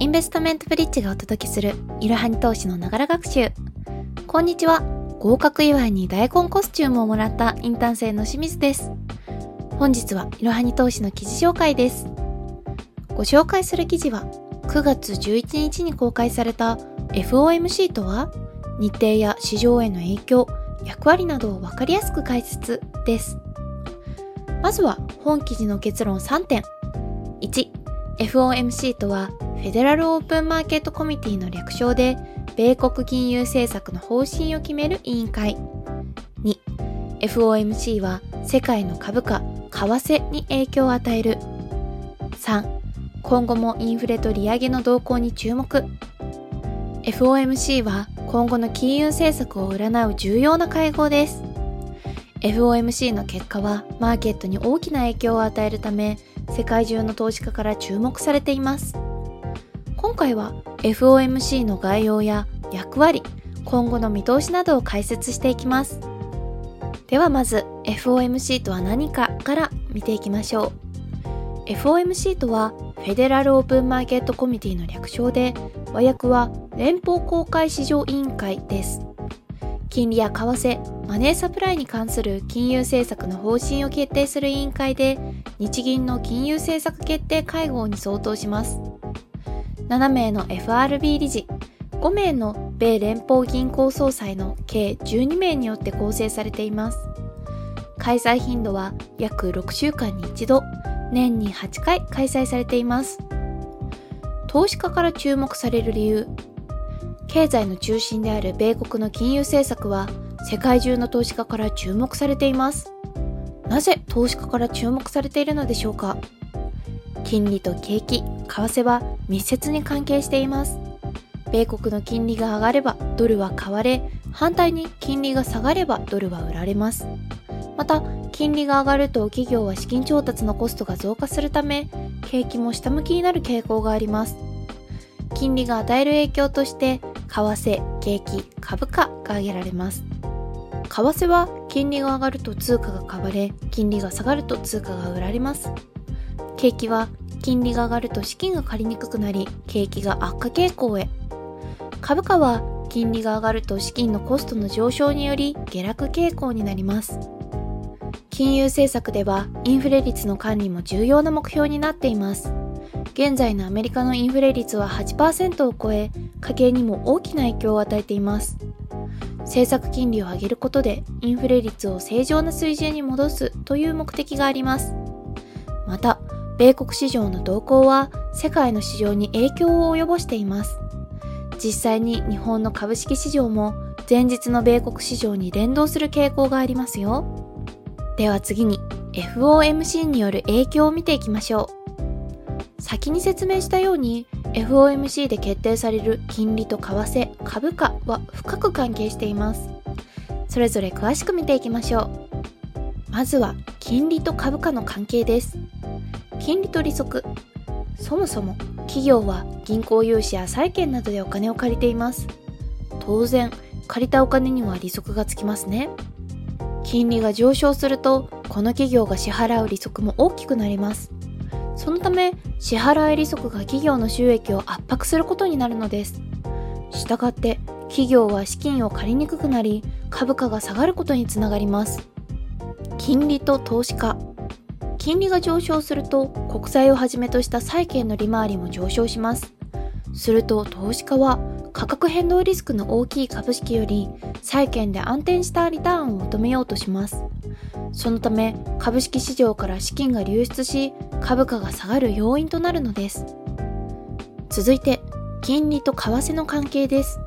インベストメントブリッジがお届けするいろはに投資のながら学習。こんにちは。合格祝いに大根コスチュームをもらったインターン生の清水です。本日はいろはに投資の記事紹介です。ご紹介する記事は9月11日に公開された FOMC とは日程や市場への影響、役割などをわかりやすく解説です。まずは本記事の結論3点。1、FOMC とはフェデラルオープンマーケットコミティの略称で、米国金融政策の方針を決める委員会。2、FOMC は世界の株価、為替に影響を与える。3、今後もインフレと利上げの動向に注目。FOMC は今後の金融政策を占う重要な会合です。FOMC の結果はマーケットに大きな影響を与えるため、世界中の投資家から注目されています。今回は FOMC の概要や役割、今後の見通しなどを解説していきます。ではまず FOMC とは何かから見ていきましょう。FOMC とはフェデラルオープンマーケットコミティの略称で、和訳は連邦公開市場委員会です。金利や為替、マネーサプライに関する金融政策の方針を決定する委員会で、日銀の金融政策決定会合に相当します。7名の FRB 理事、5名の米連邦銀行総裁の計12名によって構成されています。開催頻度は約6週間に一度、年に8回開催されています。投資家から注目される理由、経済の中心である米国の金融政策は世界中の投資家から注目されています。なぜ投資家から注目されているのでしょうか？金利と景気、為替は密接に関係しています。米国の金利が上がればドルは買われ、反対に金利が下がればドルは売られます。また、金利が上がると企業は資金調達のコストが増加するため、景気も下向きになる傾向があります。金利が与える影響として、為替、景気、株価が挙げられます。為替は金利が上がると通貨が買われ、金利が下がると通貨が売られます。景気は金利が上がると資金が借りにくくなり、景気が悪化傾向へ。株価は金利が上がると資金のコストの上昇により下落傾向になります。金融政策ではインフレ率の管理も重要な目標になっています。現在のアメリカのインフレ率は8%を超え、家計にも大きな影響を与えています。政策金利を上げることでインフレ率を正常な水準に戻すという目的があります。また、米国市場の動向は世界の市場に影響を及ぼしています。実際に日本の株式市場も前日の米国市場に連動する傾向がありますよ。では次に FOMC による影響を見ていきましょう。先に説明したように FOMC で決定される金利と為替、株価は深く関係しています。それぞれ詳しく見ていきましょう。まずは金利と株価の関係です。金利と利息そもそも企業は銀行融資や債券などでお金を借りています当然借りたお金には利息がつきますね金利が上昇するとこの企業が支払う利息も大きくなりますそのため支払い利息が企業の収益を圧迫することになるのですしたがって企業は資金を借りにくくなり株価が下がることにつながります金利と投資家金利が上昇すると国債をはじめとした債券の利回りも上昇します。すると投資家は価格変動リスクの大きい株式より債券で安定したリターンを求めようとします。そのため株式市場から資金が流出し株価が下がる要因となるのです。続いて金利と為替の関係です。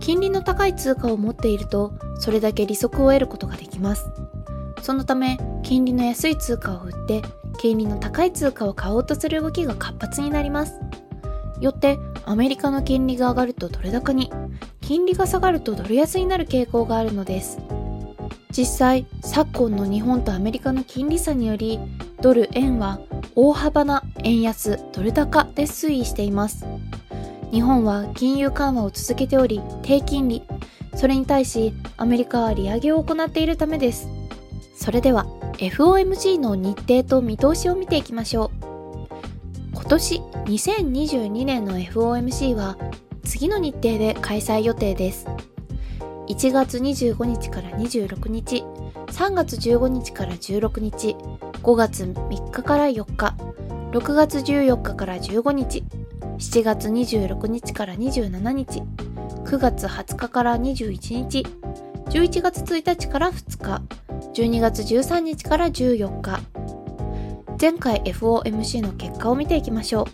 金利の高い通貨を持っているとそれだけ利息を得ることができます。そのため金利の安い通貨を売って金利の高い通貨を買おうとする動きが活発になりますよってアメリカの金利が上がるとドル高に金利が下がるとドル安になる傾向があるのです実際昨今の日本とアメリカの金利差によりドル円は大幅な円安ドル高で推移しています日本は金融緩和を続けており低金利それに対しアメリカは利上げを行っているためですそれでは FOMC の日程と見通しを見ていきましょう。今今年2022年の FOMC は次の日程で開催予定です。1月25日から26日、3月15日から16日、5月3日から4日、6月14日から15日、7月26日から27日、9月20日から21日、11月1日から2日、12月13日から14日。前回 FOMC の結果を見ていきましょう。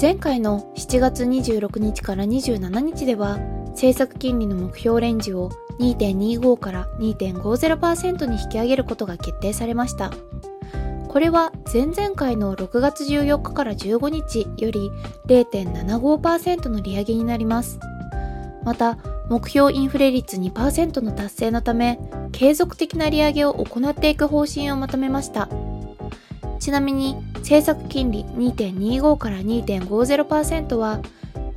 前回の7月26日から27日では、政策金利の目標レンジを2.25から2.50%に引き上げることが決定されました。これは前々回の6月14日から15日より0.75%の利上げになります。また、目標インフレ率2%の達成のため、継続的な利上げを行っていく方針をまとめました。ちなみに、政策金利2.25から2.50%は、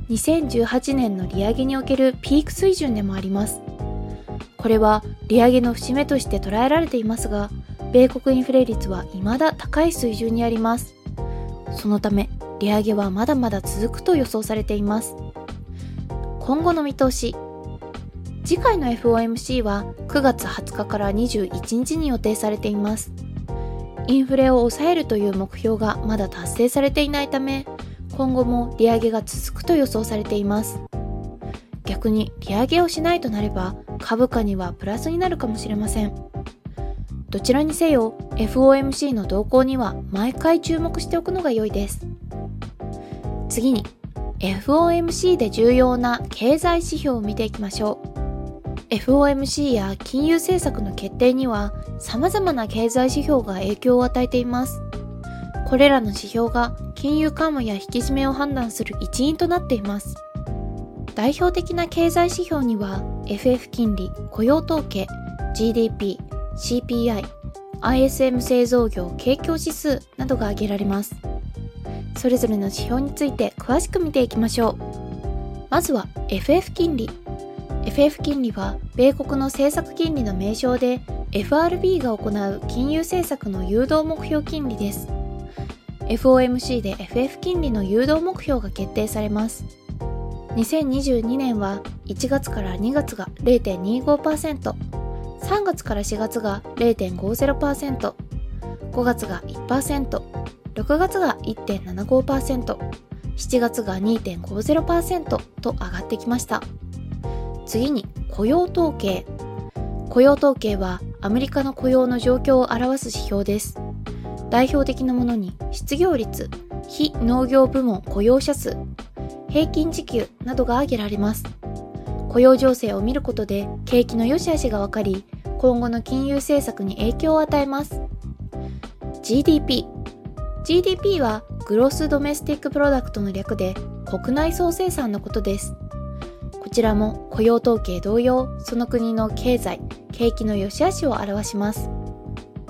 2018年の利上げにおけるピーク水準でもあります。これは利上げの節目として捉えられていますが、米国インフレ率は未だ高い水準にあります。そのため、利上げはまだまだ続くと予想されています。今後の見通し。次回の FOMC は9月20日から21日に予定されています。インフレを抑えるという目標がまだ達成されていないため、今後も利上げが続くと予想されています。逆に利上げをしないとなれば株価にはプラスになるかもしれません。どちらにせよ FOMC の動向には毎回注目しておくのが良いです。次に FOMC で重要な経済指標を見ていきましょう。FOMC や金融政策の決定には様々な経済指標が影響を与えています。これらの指標が金融緩和や引き締めを判断する一因となっています。代表的な経済指標には FF 金利、雇用統計、GDP、CPI、ISM 製造業景況指数などが挙げられます。それぞれの指標について詳しく見ていきましょう。まずは FF 金利。FF 金利は米国の政策金利の名称で FRB が行う金融政策の誘導目標金利です。FOMC で FF 金利の誘導目標が決定されます。2022年は1月から2月が0.25%、3月から4月が0.50%、5月が1%、6月が1.75%、7月が2.50%と上がってきました。次に雇用統計。雇用統計はアメリカの雇用の状況を表す指標です。代表的なものに失業率、非農業部門雇用者数、平均時給などが挙げられます。雇用情勢を見ることで景気の良し悪しが分かり、今後の金融政策に影響を与えます。GDP GDP は Gross Domestic Product の略で国内総生産のことです。こちらも雇用統計同様、その国の経済、景気の良し悪しを表します。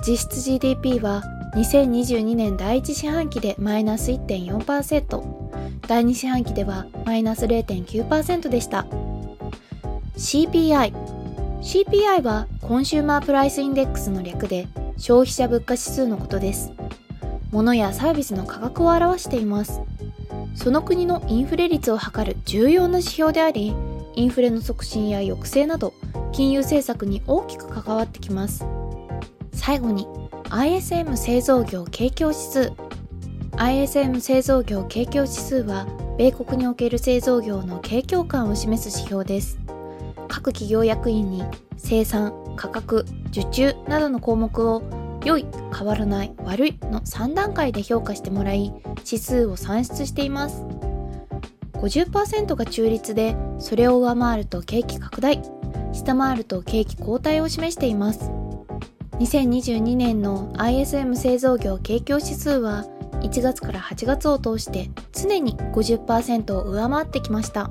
実質 GDP は2022年第1四半期でマイナス1.4%、第2四半期ではマイナス0.9%でした。CPI CPI は Consumer Price Index の略で消費者物価指数のことです。物やサービスの価格を表しています。その国のインフレ率を測る重要な指標であり、インフレの促進や抑制など、金融政策に大きく関わってきます。最後に、ISM 製造業景況指数。ISM 製造業景況指数は、米国における製造業の景況感を示す指標です。各企業役員に生産、価格、受注などの項目を良い、変わらない、悪いの3段階で評価してもらい、指数を算出しています。50%が中立で、それを上回ると景気拡大、下回ると景気後退を示しています。2022年の ISM 製造業景況指数は1月から8月を通して常に50%を上回ってきました。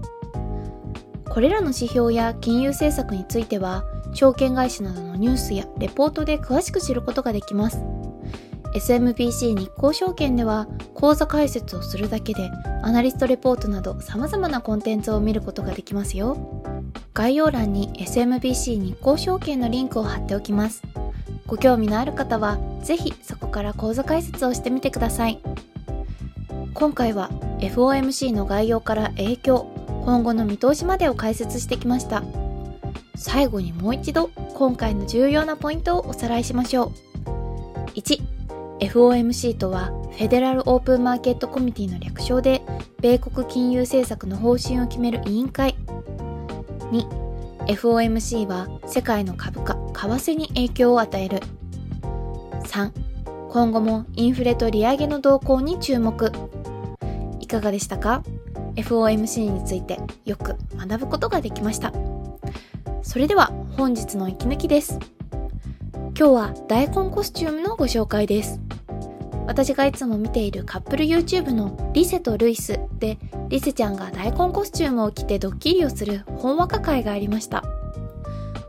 これらの指標や金融政策については証券会社などのニュースやレポートで詳しく知ることができます。SMBC 日興証券では講座解説をするだけでアナリストレポートなど様々なコンテンツを見ることができますよ。概要欄に SMBC 日興証券のリンクを貼っておきます。ご興味のある方はぜひそこから講座解説をしてみてください。今回は FOMC の概要から影響今後の見通しまでを解説してきました。最後にもう一度今回の重要なポイントをおさらいしましょう。1FOMC とはフェデラルオープンマーケットコミュニティの略称で米国金融政策の方針を決める委員会。2FOMC は世界の株価為替に影響を与える。3今後もインフレと利上げの動向に注目。いかがでしたか？FOMC についてよく学ぶことができました。それでは本日の息抜きです。今日は大根コスチュームのご紹介です。私がいつも見ているカップル YouTube のリセとルイスでリセちゃんが大根コスチュームを着てドッキリをする本話会がありました。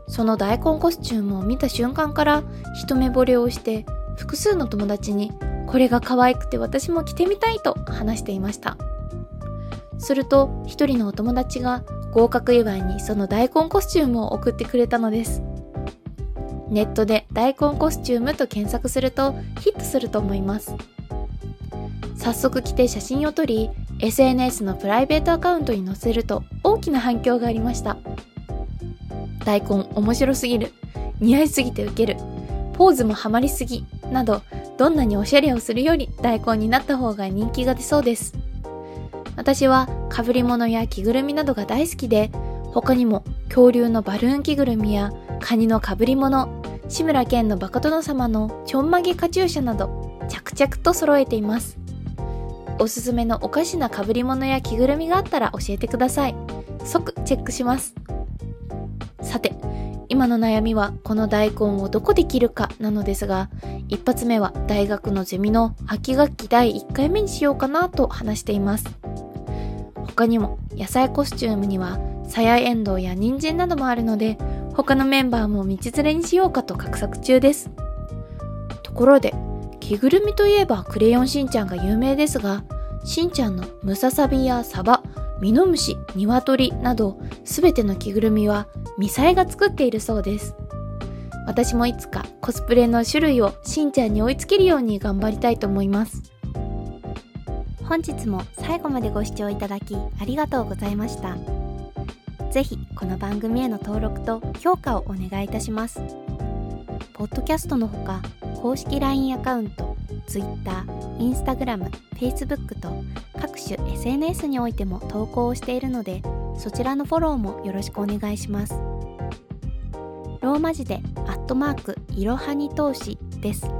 その大根コスチュームを見た瞬間から一目惚れをして複数の友達にこれが可愛くて私も着てみたいと話していました。すると一人のお友達が合格祝いにその大根コスチュームを送ってくれたのです。ネットで大根コスチュームと検索するとヒットすると思います。早速着て写真を撮り SNS のプライベートアカウントに載せると大きな反響がありました。大根面白すぎる。似合いすぎてウケる。ポーズもハマりすぎ。などどんなにおしゃれをするより大根になった方が人気が出そうです。私は被り物や着ぐるみなどが大好きで他にも恐竜のバルーン着ぐるみやカニの被り物志村けんのバカ殿様のちょんまげカチューシャなど着々と揃えています。おすすめのおかしな被り物や着ぐるみがあったら教えてください。即チェックします。さて今の悩みはこの大根をどこで切るかなのですが一発目は大学のゼミの秋学期第1回目にしようかなと話しています。他にも野菜コスチュームにはさやエンドウや人参などもあるので他のメンバーも道連れにしようかと画策中ですところで着ぐるみといえばクレヨンしんちゃんが有名ですがしんちゃんのムササビやサバミノムシ、ニワトリなどすべての着ぐるみはミサイが作っているそうです。私もいつかコスプレの種類をしんちゃんに追いつけるように頑張りたいと思います。本日も最後までご視聴いただきありがとうございました。ぜひこの番組への登録と評価をお願いいたします。ポッドキャストのほか公式 LINE アカウント、Twitter、Instagram、Facebook と各種 SNS においても投稿をしているのでそちらのフォローもよろしくお願いしますローマ字でアットマークいろはに投資です